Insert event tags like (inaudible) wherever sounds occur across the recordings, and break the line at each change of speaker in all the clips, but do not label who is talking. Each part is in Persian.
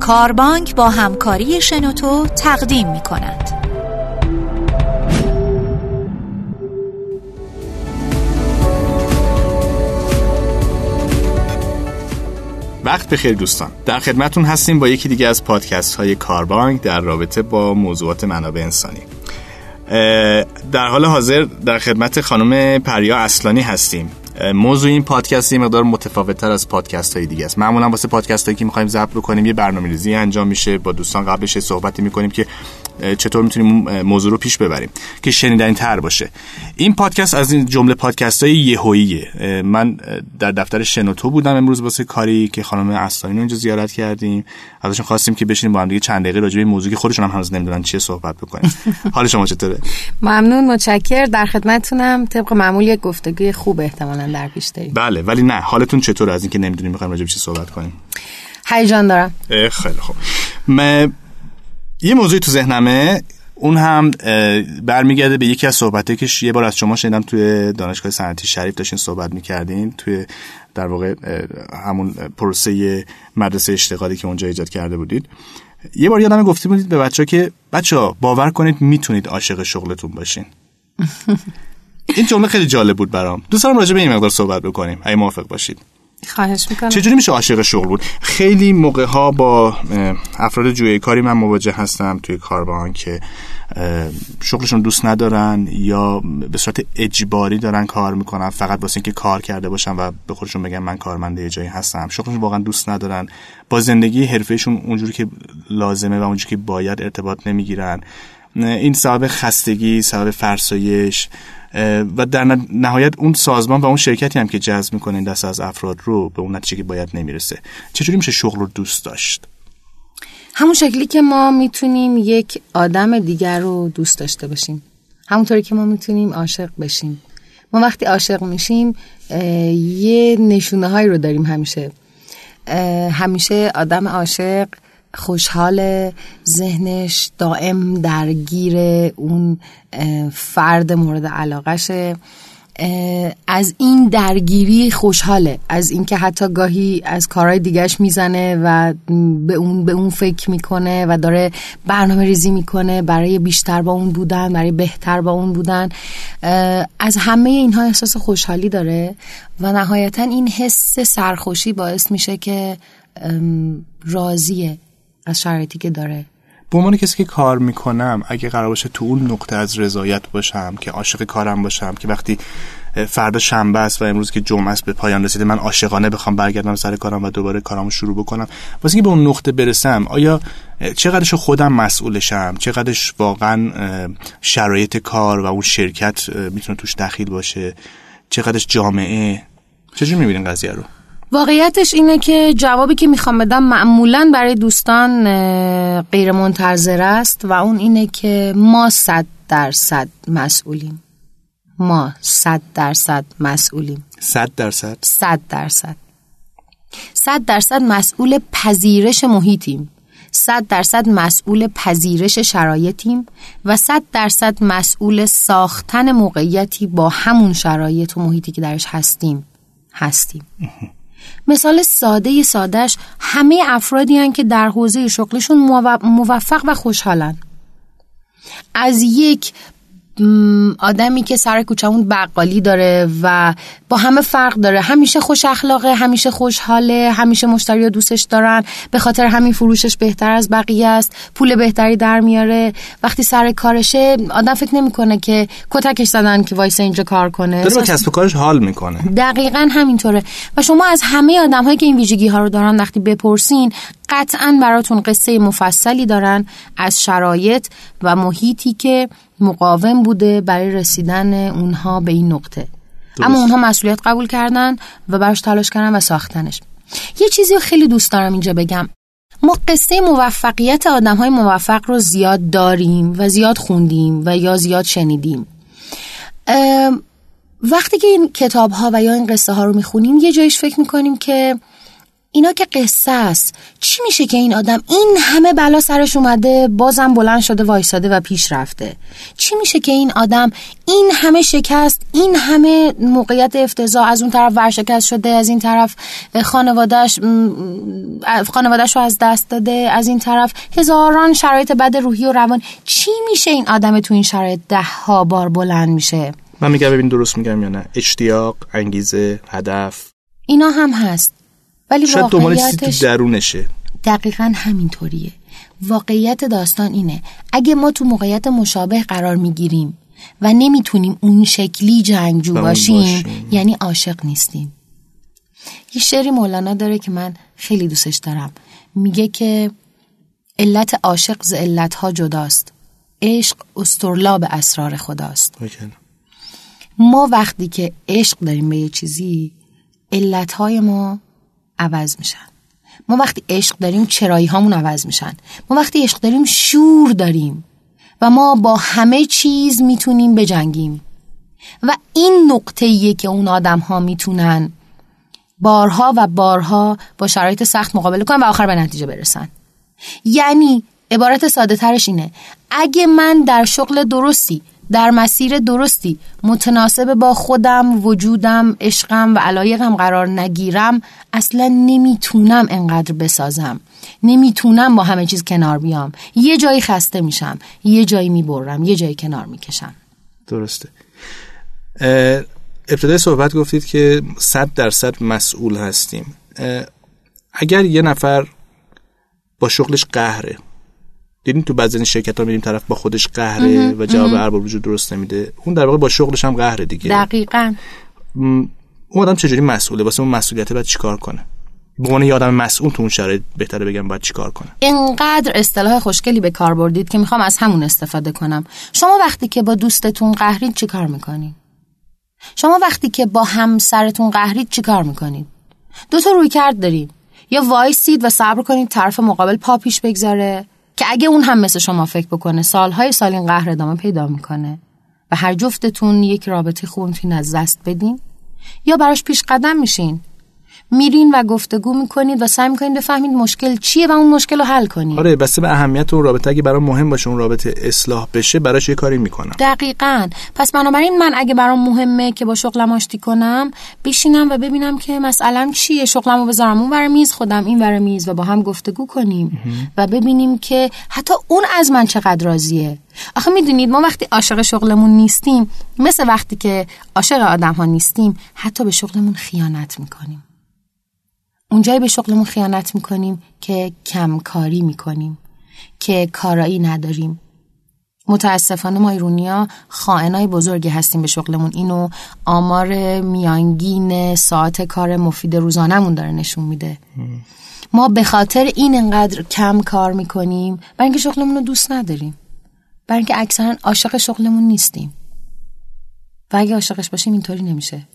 کاربانک با همکاری شنوتو تقدیم می کند.
وقت بخیر دوستان. در خدمتون هستیم با یکی دیگه از پادکست های کاربانک در رابطه با موضوعات منابع انسانی. در حال حاضر در خدمت خانم پریا اصلانی هستیم. موضوع این پادکست یه مقدار متفاوت تر از پادکست های دیگه است. معمولا واسه پادکست هایی که می‌خوایم ضبط بکنیم یه برنامه‌ریزی انجام میشه با دوستان قبلش صحبتی می‌کنیم که چطور می‌تونیم موضوع رو پیش ببریم که شنیدنی تر باشه. این پادکست از این جمله پادکست های یهوییه من در دفتر شنوتو بودم امروز واسه کاری که خانم اصلانی رو اینجا زیارت کردیم. ازشون خواستیم که بشینیم با هم دیگه چند دقیقه راجع به موضوعی که خودشون هم هنوز نمی‌دونن چیه صحبت بکنیم. (laughs) حال شما چطوره؟
ممنون متشکر در خدمتتونم. طبق معمول یک گفتگوی خوب احتمالاً در پیش داریم
بله ولی نه. حالتون چطوره از اینکه نمی‌دونیم می‌خوایم راجع به چی صحبت کنیم؟
هیجان دارم.
خیلی خوب. یه موضوعی تو ذهنمه اون هم برمیگرده به یکی از صحبته که یه بار از شما شنیدم توی دانشگاه صنعتی شریف داشتین صحبت می‌کردین توی در واقع همون پروسه مدرسه اشتغالی که اونجا ایجاد کرده بودید. یه بار یادم گفتی بودید به بچه ها که بچه ها باور کنید می‌تونید عاشق شغلتون باشین. (laughs) این جمله خیلی جالب بود برام. دوست دارم راجع به این مقدار صحبت بکنیم اگه موافق باشید.
خواهش می‌کنم.
چجوری میشه عاشق شغل بود؟ خیلی موقع ها با افراد جوی کاری من مواجه هستم توی کاربان که شغلشون دوست ندارن یا به صورت اجباری دارن کار می‌کنن فقط واسه اینکه کار کرده باشن و به خودشون بگن من کارمنده جایی هستم. شغلشون واقعا دوست ندارن. با زندگی حرفهشون اونجوری که لازمه و اونجوری که باید ارتباط نمی‌گیرن. این سبب خستگی سبب فرسایش و در نهایت اون سازمان و اون شرکتی هم که جذب می‌کنه این دست از افراد رو به اون نتیجه که باید نمی‌رسه. چجوری میشه شغل رو دوست داشت؟
همون شکلی که ما می‌تونیم یک آدم دیگر رو دوست داشته باشیم. همونطوری که ما می‌تونیم عاشق بشیم. ما وقتی عاشق میشیم یه نشونه هایی رو داریم همیشه. همیشه آدم عاشق خوشحال ذهنش دائم درگیر اون فرد مورد علاقشه. از این درگیری خوشحاله. از اینکه حتی گاهی از کارهای دیگهش می‌زنه و به اون به اون فکر می‌کنه و داره برنامه ریزی می‌کنه. برای بیشتر با اون بودن برای بهتر با اون بودن. از همه اینها احساس خوشحالی داره و نهایتا این حس سرخوشی باعث میشه که راضیه. از شرایطی که داره.
به عنوان کسی که کار می‌کنم اگه قرار باشه تو اون نقطه از رضایت باشم که عاشق کارم باشم که وقتی فردا شنبه است و امروز که جمعه است به پایان رسیده من عاشقانه بخوام برگردم سر کارم و دوباره کارامو شروع بکنم. واسه اینکه به اون نقطه برسم آیا چقدرش خودم مسئولشم چقدرش واقعا شرایط کار و اون شرکت می‌تونه توش دخیل باشه؟ چقدرش جامعه؟ چجوری می‌بینین قضیه رو؟
واقعیتش اینه که جوابی که می‌خوام بدم معمولا برای دوستان غیر منتظر است و اون اینه که ما صد درصد مسئولیم. ما صد درصد مسئولیم.
صد درصد؟
صد درصد. صد درصد مسئول پذیرش محیطیم. صد درصد مسئول پذیرش شرایطیم و صد درصد مسئول ساختن موقعیتی با همون شرایط و محیطی که درش هستیم هستیم. مثال ساده سادهش همه افرادی هن که در حوزه شغلشون موفق و خوشحالن. از یک آدمی که سر کوچمون بقالی داره و با همه فرق داره. همیشه خوش اخلاقه همیشه خوشحاله همیشه مشتری دوستش دارن. به خاطر همین فروشش بهتر از بقیه است. پول بهتری در میاره. وقتی سر کارشه آدم فکر نمی‌کنه که کتکش زدن که وایس اینجا کار کنه.
داره با کسب و کارش حال می‌کنه.
دقیقا همینطوره. و شما از همه آدم هایی که این ویژگی ها رو دارن وقتی بپرسین قطعا براتون قصه مفصلی دارن از شرایط و محیطی که مقاوم بوده برای رسیدن اونها به این نقطه. اما اونها مسئولیت قبول کردن و براش تلاش کردن و ساختنش. یه چیزی رو خیلی دوست دارم اینجا بگم. ما قصه موفقیت آدم های موفق رو زیاد داریم و زیاد خوندیم و یا زیاد شنیدیم. وقتی که این کتاب ها و یا این قصه ها رو می‌خونیم یه جایش فکر می‌کنیم که اینا که قصه است. چی میشه که این آدم؟ این همه بلا سرش اومده بازم بلند شده وایساده و پیش رفته. چی میشه که این آدم؟ این همه شکست این همه موقعیت افتضاح از اون طرف ورشکست شده از این طرف خانوادهش خانوادهش رو از دست داده از این طرف هزاران شرایط بد روحی و روان. چی میشه این آدم تو این شرایط ده ها بار بلند میشه؟
من میگم ببین درست میگم یا نه. اشتیاق انگیزه هدف.
اینا هم هست. ولی
شاید دنبال چیزی تو درونشه.
دقیقا همینطوریه. واقعیت داستان اینه. اگه ما تو موقعیت مشابه قرار می‌گیریم و نمی‌تونیم اون شکلی جنگجو باشیم
باشیم.
یعنی عاشق نیستیم. یه شعری مولانا داره که من خیلی دوستش دارم. میگه که علت عاشق ز علتها جداست. عشق استرلاب اسرار خداست.
اوکی.
ما وقتی که عشق داریم به یه چیزی علتهای ما عوض میشن. ما وقتی عشق داریم چرایی هامون عوض میشن. ما وقتی عشق داریم شور داریم. و ما با همه چیز می‌تونیم بجنگیم. و این نقطه‌ایه که اون آدم ها می‌تونن بارها و بارها با شرایط سخت مقابله کنن و آخر به نتیجه برسن. یعنی عبارت ساده ترش اینه. اگه من در شغل درستی در مسیر درستی. متناسب با خودم وجودم عشقم و علایقم قرار نگیرم اصلا نمی‌تونم انقدر بسازم. نمی‌تونم با همه چیز کنار بیام. یه جایی خسته میشم یه جایی می‌برم یه جایی کنار می‌کشم.
درسته. ابتدای صحبت گفتید که صد درصد مسئول هستیم. اگر یه نفر با شغلش قهره دیدین تو بعضی شرکت ها میریم طرف با خودش قهره و جواب ارباب وجود درست نمیده. اون در واقع با شغلش هم قهره دیگه.
دقیقا.
اون آدم چجوری مسئوله؟ واسه اون مسئولیت باید چیکار کنه؟ به عنوان یه آدم مسئول تو اون شرایط بهتره بگم باید چیکار کنه.
انقدر اصطلاح خوشگلی به کار بردید که می‌خوام از همون استفاده کنم. شما وقتی که با دوستتون قهرید چی کار می‌کنید؟ شما وقتی که با همسرتون قهرید چی کار می‌کنید؟ دو تا روی کرد دارید. یا وایسید و صبر کنید طرف مقابل پا پیش بگذاره. که اگه اون هم مثل شما فکر بکنه سالهای سال این قهر ادامه پیدا می‌کنه و هر جفتتون یک رابطه خوب می‌تونین از دست بدین یا براش پیش قدم میشین میرین و گفتگو می‌کنید و سعی می‌کنید بفهمید مشکل چیه و اون مشکل رو حل کنید.
آره بسته به اهمیت اون رابطه اگه برام مهم باشه اون رابطه اصلاح بشه براش یه کاری می‌کنم.
دقیقا. پس بنابراین من اگه برام مهمه که با شغلم آشتی کنم بشینم و ببینم که مسئله چیه. شغلمو بذارم اون ور میز خودم این ور میز و با هم گفتگو کنیم و ببینیم که حتی اون از من چقدر راضیه. آخه می‌دونید ما وقتی عاشق شغلمون نیستیم مثل وقتی که عاشق آدم ها نیستیم حتی به شغلمون خیانت می‌کنیم. اونجایی به شغلمون خیانت می‌کنیم که کمکاری می‌کنیم که کارایی نداریم. متاسفانه ما ایرونیا خائنای بزرگی هستیم به شغلمون. اینو آمار میانگین ساعت کار مفید روزانمون داره نشون میده. ما به خاطر این انقدر کم کار می‌کنیم برای اینکه شغلمون رو دوست نداریم. برای اینکه اکثرا عاشق شغلمون نیستیم. و اگه عاشقش باشیم اینطوری نمیشه.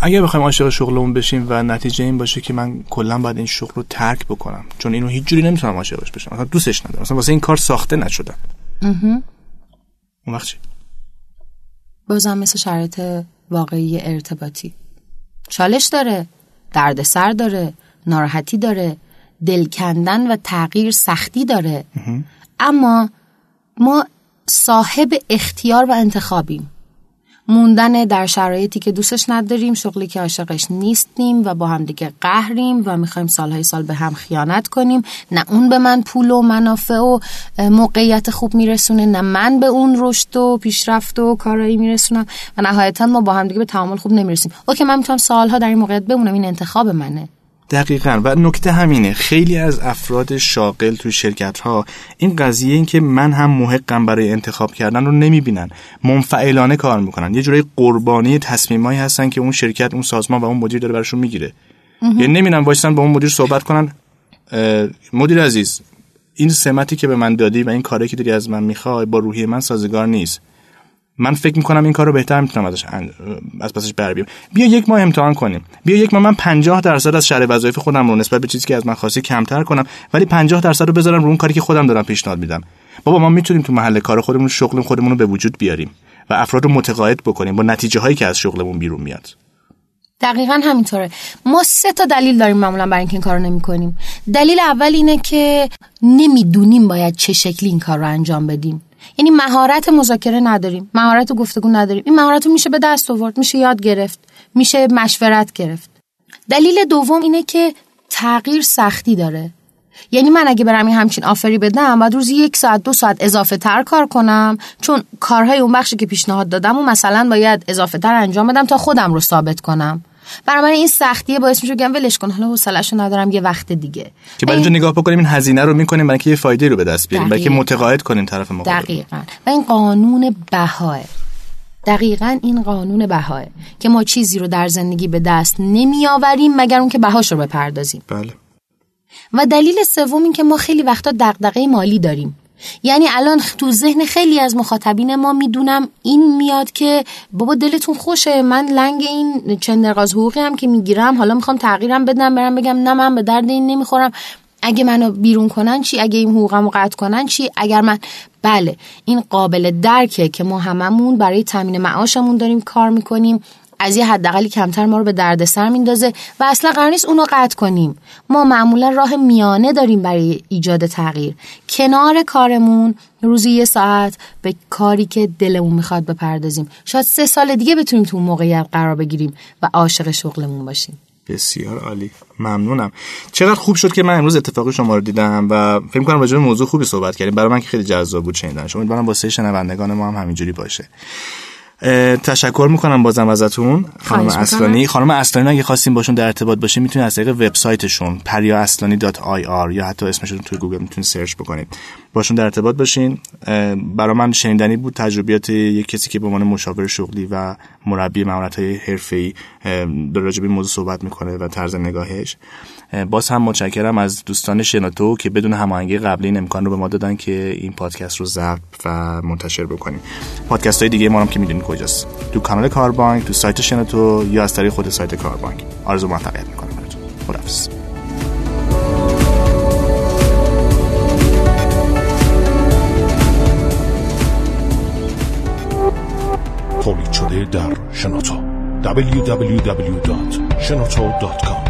اگر بخوایم عاشق شغلمون بشیم و نتیجه این باشه که من کلا باید این شغل رو ترک بکنم چون اینو هیچ جوری نمی‌تونم عاشقش بشم. مثلا دوستش ندارم. مثلا واسه این کار ساخته نشدم. اون وقت چی؟
بازم مثل شرایط واقعی ارتباطی. چالش داره دردسر داره ناراحتی داره دل کندن و تغییر سختی داره. اما ما صاحب اختیار و انتخابیم. موندن در شرایطی که دوستش نداریم شغلی که عاشقش نیستیم و با هم دیگه قهریم و می‌خوایم سالهای سال به هم خیانت کنیم. نه اون به من پول و منافع و موقعیت خوب میرسونه نه من به اون رشد و پیشرفت و کارایی میرسونم و نهایتا ما با هم دیگه به تعامل خوب نمی‌رسیم. اوکی من می‌تونم سالها در این موقعیت بمونم این انتخاب منه.
دقیقا. و نکته همینه خیلی از افراد شاغل توی شرکت ها این قضیه این که من هم محقم برای انتخاب کردن رو نمی‌بینن. منفعلانه کار می‌کنن. یه جورای قربانی تصمیمایی هستن که اون شرکت اون سازمان و اون مدیر داره براشون می‌گیره. یعنی نمی‌دونم وایسن با اون مدیر صحبت کنن. مدیر عزیز این سمتی که به من دادی و این کاری که داری از من می‌خوای با روحی من سازگار نیست. من فکر می‌کنم این کار رو بهتر می‌تونم ازش از پسش بر بیام. بیا یک ماه امتحان کنیم. بیا یک ماه من 50 درصد از شرح وظایف خودم رو نسبت به چیزی که از من خواستی کمتر کنم ولی 50 درصد رو بذارم رو اون کاری که خودم دارم پیشنهاد میدم. بابا ما می‌تونیم تو محل کار خودمون شغل خودمون رو به وجود بیاریم و افراد رو متقاعد بکنیم با نتیجه هایی که از شغلمون بیرون میاد.
دقیقا همینطوره. ما سه تا دلیل داریم معمولا برای اینکه این کارو نمی کنیم دلیل اول اینه که نمی‌دونیم باید چه شکلی این کار رو انجام بدیم. یعنی مهارت مذاکره نداریم مهارت گفتگو نداریم. این مهارت رو میشه به دست آورد میشه یاد گرفت میشه مشورت گرفت. دلیل دوم اینه که تغییر سختی داره. یعنی من اگه برم این همچین آفری بدم باید روزی یک ساعت دو ساعت اضافه تر کار کنم. چون کارهای اون بخشی که پیشنهاد دادم و مثلا باید اضافه تر انجام بدم تا خودم رو ثابت کنم. برای این سختیه باعث میشه بگم ولش کن حالا حوصله‌شو ندارم یه وقت دیگه.
که بعد اینجا نگاه بکنیم این هزینه رو می‌کنیم برای اینکه یه فایده رو به دست بیاریم برای متقاعد کنیم طرف مقابل.
دقیقاً. و این قانون بهای دقیقا این قانون بهای که ما چیزی رو در زندگی به دست نمیآوریم مگر اون که بهاش رو بپردازیم.
بله.
و دلیل سوم این که ما خیلی وقتا دغدغه مالی داریم. یعنی الان تو ذهن خیلی از مخاطبین ما می‌دونم این میاد که بابا دلتون خوشه من لنگ این چندرغاز حقوقی هم که می‌گیرم حالا می‌خوام تغییرم بدم برم بگم نه من به درد این نمی‌خورم. اگه منو بیرون کنن چی؟ اگه این حقوقم رو قطع کنن چی؟ اگر من بله این قابل درکه که ما هممون برای تامین معاشمون داریم کار می‌کنیم. از یه حداقلی کمتر ما رو به دردسر میندازه و اصلا قرار نیست اونو قطع کنیم. ما معمولا راه میانه داریم برای ایجاد تغییر. کنار کارمون روزی یه ساعت به کاری که دلمون می‌خواد بپردازیم. شاید سه سال دیگه بتونیم تو اون موقعیت قرار بگیریم و عاشق شغلمون باشیم.
بسیار عالی. ممنونم. چقدر خوب شد که من امروز اتفاقی شما رو دیدم و فکر کنم راجع به موضوع خوبی صحبت کردیم. برای من که خیلی جذاب بود شنیدنش امیدوارم واسه شنوندگان ما هم همینجوری باشه. تشکر می‌کنم بازم ازتون خانم اصلانی. خانم اصلانی اگه خواستیم باشون در ارتباط باشیم می‌تونید از طریق وبسایتشون پریااصلانی.ir یا حتی اسمشون توی گوگل می‌تونید سرچ بکنید باشون در ارتباط باشین. برای من شنیدنی بود تجربیات یک کسی که به عنوان مشاور شغلی و مربی مهارت های حرفه‌ای در راجع به موضوع صحبت می‌کنه و طرز نگاهش. باز هم متشکرم از دوستان شنوتو که بدون هماهنگی قبلی این امکان رو به ما دادن که این پادکست رو ضبط و منتشر بکنیم. پادکست های دیگه ما هم که می‌دونید کجاست؟ تو کانال کاربانک تو سایت شنوتو یا از طریق خود سایت کاربانک. آرزو موفقیت می‌کنم براتون. خداحافظ.
تولید شده در شنوتو. www.shenoto.com